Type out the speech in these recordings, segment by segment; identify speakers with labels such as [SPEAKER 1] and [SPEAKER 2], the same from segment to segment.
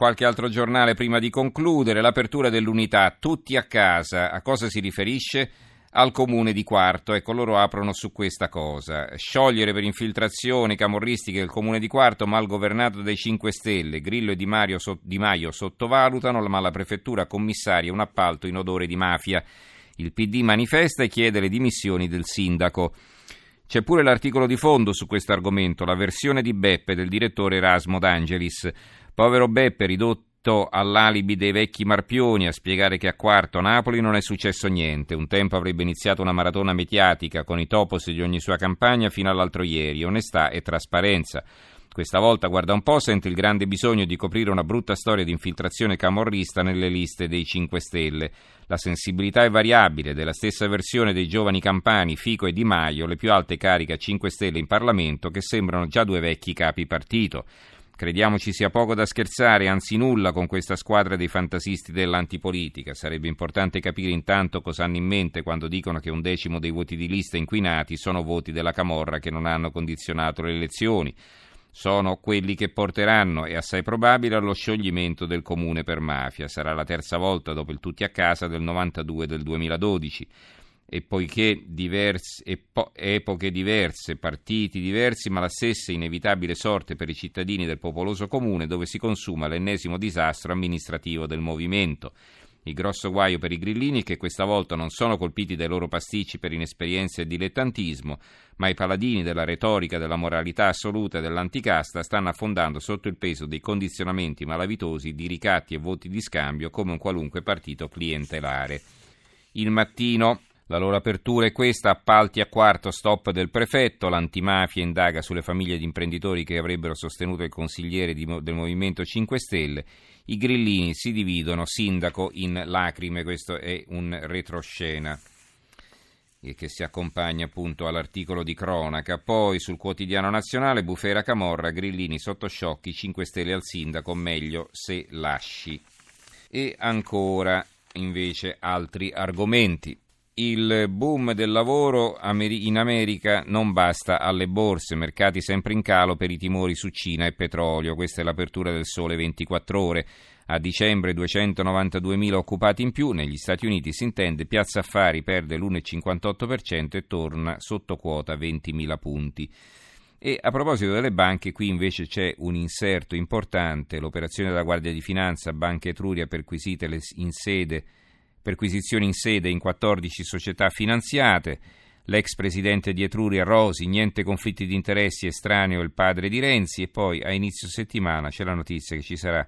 [SPEAKER 1] Qualche altro giornale prima di concludere, l'apertura dell'unità, tutti a casa, a cosa si riferisce? Al comune di Quarto, ecco loro aprono su questa cosa. Sciogliere per infiltrazioni camorristiche il comune di Quarto, mal governato dai 5 Stelle, Grillo e Di Maio, Di Maio sottovalutano, ma la prefettura commissaria un appalto in odore di mafia. Il PD manifesta e chiede le dimissioni del sindaco. C'è pure l'articolo di fondo su questo argomento, la versione di Beppe del direttore Erasmo D'Angelis. Povero Beppe, ridotto all'alibi dei vecchi marpioni a spiegare che a quarto Napoli non è successo niente. Un tempo avrebbe iniziato una maratona mediatica con i topos di ogni sua campagna fino all'altro ieri, onestà e trasparenza. Questa volta, guarda un po', sente il grande bisogno di coprire una brutta storia di infiltrazione camorrista nelle liste dei 5 Stelle. La sensibilità è variabile, della stessa versione dei giovani campani Fico e Di Maio, le più alte cariche a 5 Stelle in Parlamento, che sembrano già due vecchi capi partito. Crediamo ci sia poco da scherzare, anzi nulla, con questa squadra dei fantasisti dell'antipolitica. Sarebbe importante capire intanto cosa hanno in mente quando dicono che un decimo dei voti di lista inquinati sono voti della Camorra che non hanno condizionato le elezioni. Sono quelli che porteranno, è assai probabile, allo scioglimento del comune per mafia. Sarà la terza volta dopo il tutti a casa del 92 e del 2012 e poiché diverse, epo, epoche diverse, partiti diversi, ma la stessa inevitabile sorte per i cittadini del popoloso comune dove si consuma l'ennesimo disastro amministrativo del movimento. Il grosso guaio per i grillini è che questa volta non sono colpiti dai loro pasticci per inesperienza e dilettantismo, ma i paladini della retorica, della moralità assoluta e dell'anticasta stanno affondando sotto il peso dei condizionamenti malavitosi di ricatti e voti di scambio come un qualunque partito clientelare. Il mattino la loro apertura è questa, appalti a quarto, stop del prefetto, l'antimafia indaga sulle famiglie di imprenditori che avrebbero sostenuto il consigliere di, del Movimento 5 Stelle, i grillini si dividono, sindaco in lacrime, questo è un retroscena che si accompagna appunto all'articolo di cronaca. Poi sul quotidiano nazionale Bufera Camorra, Grillini sotto sciocchi, 5 Stelle al sindaco, meglio se lasci. E ancora invece altri argomenti il boom del lavoro in America non basta alle borse, mercati sempre in calo per i timori su Cina e petrolio. Questa è l'apertura del sole 24 ore. A dicembre 292.000 occupati in più, negli Stati Uniti si intende Piazza Affari perde l'1,58% e torna sotto quota 20.000 punti. E a proposito delle banche, qui invece c'è un inserto importante, l'operazione della Guardia di Finanza, Banca Etruria perquisite in sede perquisizioni in sede in 14 società finanziate, l'ex presidente di Etruria Rosi, niente conflitti di interessi, estraneo il padre di Renzi e poi a inizio settimana c'è la notizia che ci sarà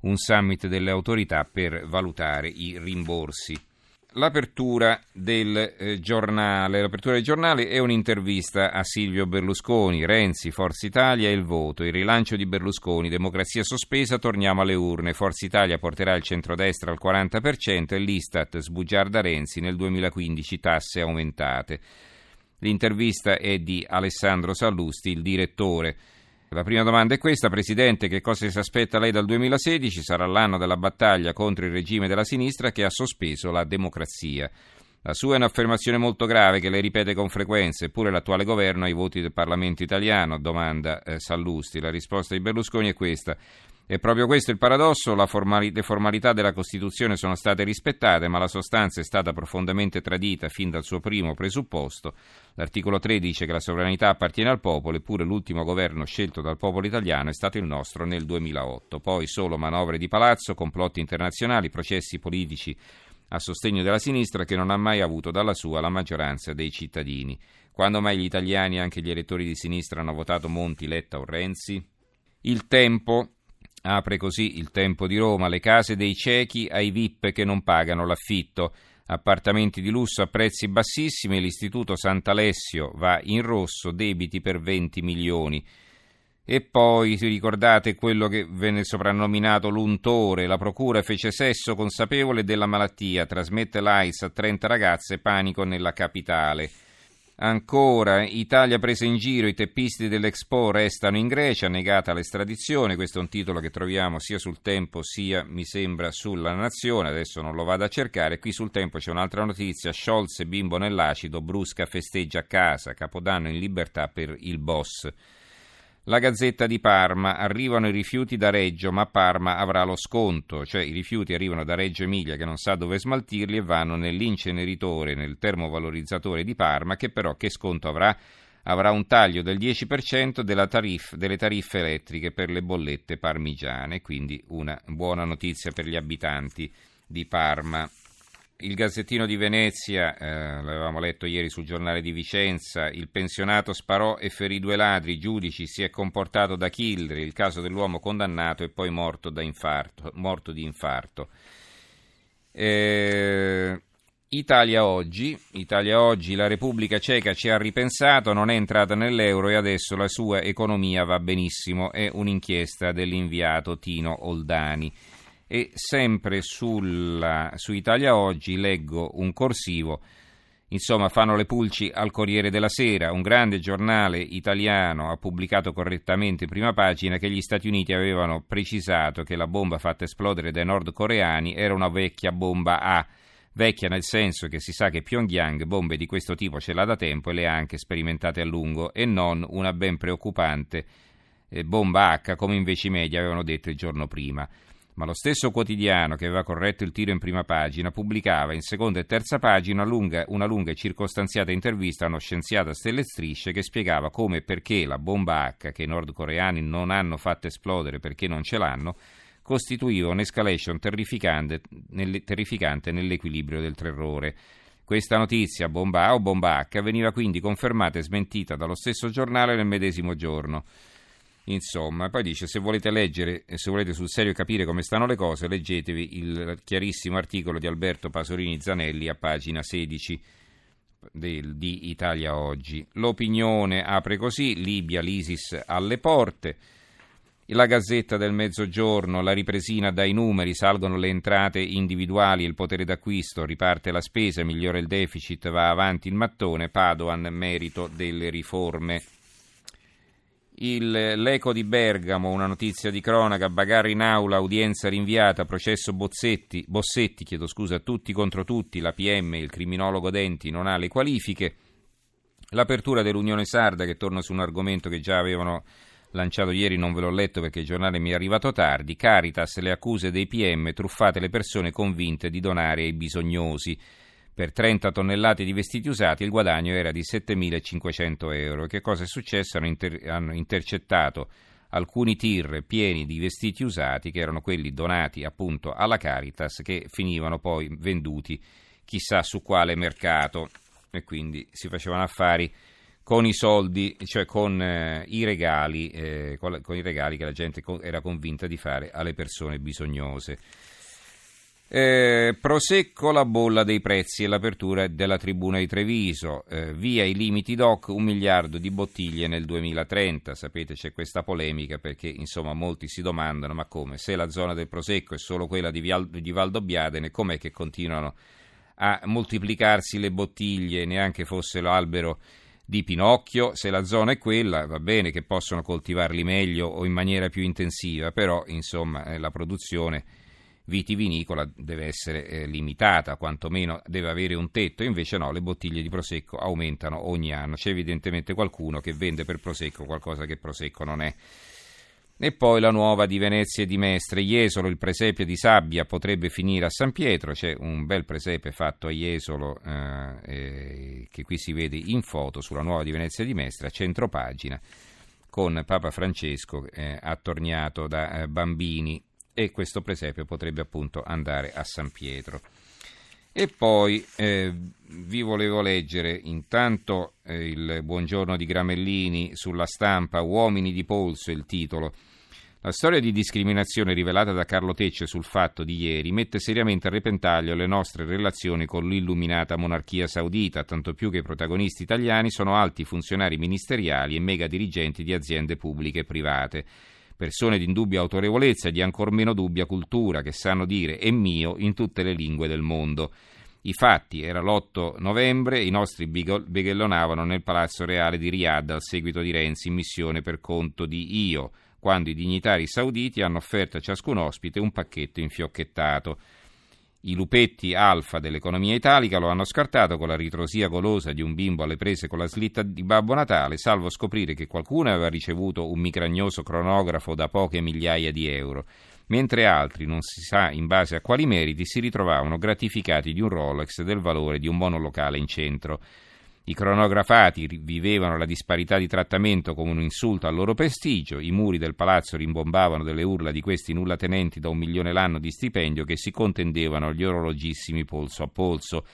[SPEAKER 1] un summit delle autorità per valutare i rimborsi l'apertura del eh, giornale. L'apertura del giornale è un'intervista a Silvio Berlusconi, Renzi, Forza Italia e il voto. Il rilancio di Berlusconi, democrazia sospesa, torniamo alle urne. Forza Italia porterà il centrodestra al 40% e l'Istat sbugiarda Renzi nel 2015 tasse aumentate. L'intervista è di Alessandro Sallusti, il direttore. La prima domanda è questa, Presidente, che cosa si aspetta lei dal 2016? Sarà l'anno della battaglia contro il regime della sinistra che ha sospeso la democrazia. La sua è un'affermazione molto grave che lei ripete con frequenza, eppure l'attuale governo ha i voti del Parlamento italiano, domanda eh, Sallusti. La risposta di Berlusconi è questa. È proprio questo il paradosso, formali- le formalità della Costituzione sono state rispettate, ma la sostanza è stata profondamente tradita fin dal suo primo presupposto. L'articolo 3 dice che la sovranità appartiene al popolo, eppure l'ultimo governo scelto dal popolo italiano è stato il nostro nel 2008. Poi solo manovre di palazzo, complotti internazionali, processi politici a sostegno della sinistra che non ha mai avuto dalla sua la maggioranza dei cittadini. Quando mai gli italiani, anche gli elettori di sinistra, hanno votato Monti, Letta o Renzi? Il tempo Apre così il tempo di Roma, le case dei ciechi ai VIP che non pagano l'affitto. Appartamenti di lusso a prezzi bassissimi, l'istituto Sant'Alessio va in rosso, debiti per 20 milioni. E poi vi ricordate quello che venne soprannominato l'untore, la procura fece sesso consapevole della malattia, trasmette l'AIS a 30 ragazze, panico nella capitale. Ancora, Italia presa in giro, i teppisti dell'Expo restano in Grecia, negata l'estradizione, questo è un titolo che troviamo sia sul Tempo sia, mi sembra, sulla Nazione, adesso non lo vado a cercare, qui sul Tempo c'è un'altra notizia, Scholz bimbo nell'acido, Brusca festeggia a casa, Capodanno in libertà per il boss. La Gazzetta di Parma, arrivano i rifiuti da Reggio, ma Parma avrà lo sconto, cioè i rifiuti arrivano da Reggio Emilia che non sa dove smaltirli e vanno nell'inceneritore, nel termovalorizzatore di Parma che però che sconto avrà? Avrà un taglio del 10% tariff, delle tariffe elettriche per le bollette parmigiane, quindi una buona notizia per gli abitanti di Parma. Il Gazzettino di Venezia, eh, l'avevamo letto ieri sul giornale di Vicenza, il pensionato sparò e ferì due ladri, giudici si è comportato da killer, il caso dell'uomo condannato e poi morto, infarto, morto di infarto. Eh, Italia oggi, Italia oggi, la Repubblica Ceca ci ha ripensato, non è entrata nell'euro e adesso la sua economia va benissimo, è un'inchiesta dell'inviato Tino Oldani e sempre sulla, su Italia Oggi leggo un corsivo. Insomma, fanno le pulci al Corriere della Sera, un grande giornale italiano ha pubblicato correttamente in prima pagina che gli Stati Uniti avevano precisato che la bomba fatta esplodere dai nordcoreani era una vecchia bomba A. Vecchia nel senso che si sa che Pyongyang bombe di questo tipo ce l'ha da tempo e le ha anche sperimentate a lungo, e non una ben preoccupante eh, bomba H come invece i media avevano detto il giorno prima ma lo stesso quotidiano che aveva corretto il tiro in prima pagina pubblicava in seconda e terza pagina una lunga, una lunga e circostanziata intervista a uno scienziato a stelle e strisce che spiegava come e perché la bomba H che i nordcoreani non hanno fatto esplodere perché non ce l'hanno costituiva un'escalation terrificante, nel, terrificante nell'equilibrio del terrore. Questa notizia, bomba A o bomba H, veniva quindi confermata e smentita dallo stesso giornale nel medesimo giorno. Insomma, poi dice: Se volete leggere e se volete sul serio capire come stanno le cose, leggetevi il chiarissimo articolo di Alberto Pasolini Zanelli a pagina 16 del, di Italia Oggi. L'opinione apre così: Libia, l'ISIS alle porte. La Gazzetta del Mezzogiorno, la ripresina dai numeri, salgono le entrate individuali, il potere d'acquisto, riparte la spesa, migliora il deficit, va avanti il mattone, Padoan merito delle riforme. Il, l'eco di Bergamo, una notizia di cronaca, bagarre in aula, udienza rinviata, processo Bozzetti, Bossetti, chiedo scusa, tutti contro tutti, la PM, il criminologo Denti non ha le qualifiche. L'apertura dell'Unione Sarda, che torna su un argomento che già avevano lanciato ieri, non ve l'ho letto perché il giornale mi è arrivato tardi, Caritas, le accuse dei PM, truffate le persone convinte di donare ai bisognosi. Per 30 tonnellate di vestiti usati il guadagno era di 7.500 euro. Che cosa è successo? Hanno, inter- hanno intercettato alcuni tir pieni di vestiti usati, che erano quelli donati appunto alla Caritas, che finivano poi venduti chissà su quale mercato. E quindi si facevano affari con i soldi, cioè con, eh, i, regali, eh, con, con i regali che la gente co- era convinta di fare alle persone bisognose. Eh, prosecco la bolla dei prezzi e l'apertura della tribuna di Treviso. Eh, via i limiti DOC, un miliardo di bottiglie nel 2030. Sapete c'è questa polemica perché insomma molti si domandano ma come? Se la zona del Prosecco è solo quella di, Vial- di Valdobbiadene, com'è che continuano a moltiplicarsi le bottiglie neanche fosse l'albero di Pinocchio? Se la zona è quella va bene che possono coltivarli meglio o in maniera più intensiva, però insomma eh, la produzione vitivinicola deve essere eh, limitata, quantomeno deve avere un tetto, invece no, le bottiglie di prosecco aumentano ogni anno. C'è evidentemente qualcuno che vende per prosecco qualcosa che prosecco non è. E poi la nuova di Venezia e di Mestre, Jesolo, il presepe di sabbia potrebbe finire a San Pietro, c'è un bel presepe fatto a Jesolo eh, eh, che qui si vede in foto sulla nuova di Venezia e di Mestre, a centro pagina, con Papa Francesco eh, attorniato da eh, bambini e questo presepio potrebbe appunto andare a San Pietro. E poi eh, vi volevo leggere intanto eh, il buongiorno di Gramellini sulla stampa, Uomini di polso, il titolo. La storia di discriminazione rivelata da Carlo Tecce sul fatto di ieri mette seriamente a repentaglio le nostre relazioni con l'illuminata monarchia saudita, tanto più che i protagonisti italiani sono alti funzionari ministeriali e mega dirigenti di aziende pubbliche e private persone di indubbia autorevolezza e di ancor meno dubbia cultura, che sanno dire è mio in tutte le lingue del mondo. I fatti, era l'8 novembre, i nostri bighellonavano nel Palazzo Reale di Riyadh al seguito di Renzi in missione per conto di Io, quando i dignitari sauditi hanno offerto a ciascun ospite un pacchetto infiocchettato. I lupetti alfa dell'economia italica lo hanno scartato con la ritrosia golosa di un bimbo alle prese con la slitta di Babbo Natale, salvo scoprire che qualcuno aveva ricevuto un micragnoso cronografo da poche migliaia di euro, mentre altri, non si sa in base a quali meriti, si ritrovavano gratificati di un Rolex del valore di un monolocale in centro. I cronografati vivevano la disparità di trattamento come un insulto al loro prestigio, i muri del palazzo rimbombavano delle urla di questi nullatenenti da un milione l'anno di stipendio che si contendevano gli orologissimi polso a polso.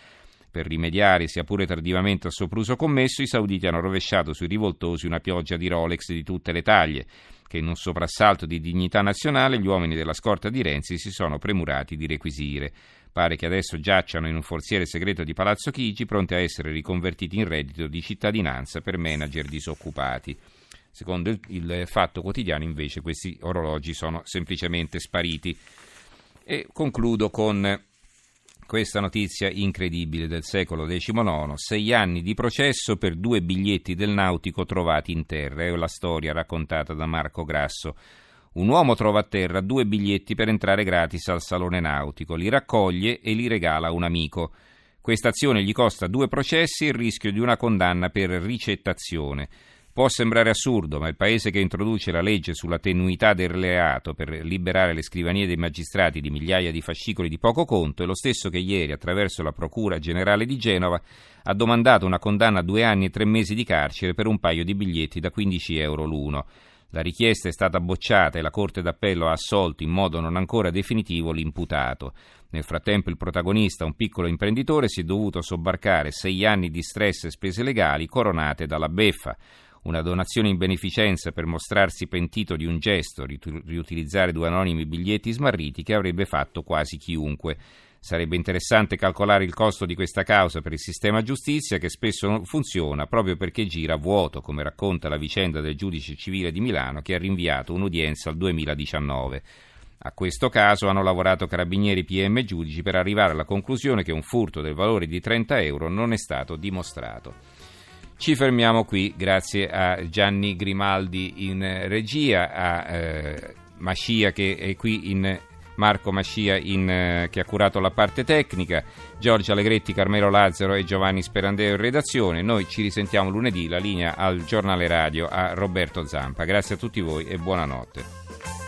[SPEAKER 1] Per rimediare, sia pure tardivamente, al sopruso commesso, i sauditi hanno rovesciato sui rivoltosi una pioggia di Rolex di tutte le taglie, che in un soprassalto di dignità nazionale gli uomini della scorta di Renzi si sono premurati di requisire. Pare che adesso giacciano in un forziere segreto di Palazzo Chigi, pronti a essere riconvertiti in reddito di cittadinanza per manager disoccupati. Secondo il, il Fatto Quotidiano, invece, questi orologi sono semplicemente spariti. E concludo con questa notizia incredibile del secolo XIX, sei anni di processo per due biglietti del nautico trovati in terra, è la storia raccontata da Marco Grasso. Un uomo trova a terra due biglietti per entrare gratis al salone nautico, li raccoglie e li regala a un amico. Questa azione gli costa due processi e il rischio di una condanna per ricettazione. Può sembrare assurdo, ma il paese che introduce la legge sulla tenuità del reato per liberare le scrivanie dei magistrati di migliaia di fascicoli di poco conto è lo stesso che ieri, attraverso la Procura Generale di Genova, ha domandato una condanna a due anni e tre mesi di carcere per un paio di biglietti da 15 euro l'uno. La richiesta è stata bocciata e la Corte d'Appello ha assolto in modo non ancora definitivo l'imputato. Nel frattempo il protagonista, un piccolo imprenditore, si è dovuto sobbarcare sei anni di stress e spese legali coronate dalla beffa. Una donazione in beneficenza per mostrarsi pentito di un gesto, riutilizzare due anonimi biglietti smarriti che avrebbe fatto quasi chiunque. Sarebbe interessante calcolare il costo di questa causa per il sistema giustizia che spesso non funziona proprio perché gira a vuoto, come racconta la vicenda del giudice civile di Milano che ha rinviato un'udienza al 2019. A questo caso hanno lavorato carabinieri PM e giudici per arrivare alla conclusione che un furto del valore di 30 euro non è stato dimostrato. Ci fermiamo qui, grazie a Gianni Grimaldi in regia, a eh, Mascia che è qui in Marco Mascia in, eh, che ha curato la parte tecnica, Giorgio Allegretti, Carmelo Lazzaro e Giovanni Sperandeo in redazione. Noi ci risentiamo lunedì, la linea al giornale radio a Roberto Zampa. Grazie a tutti voi e buonanotte.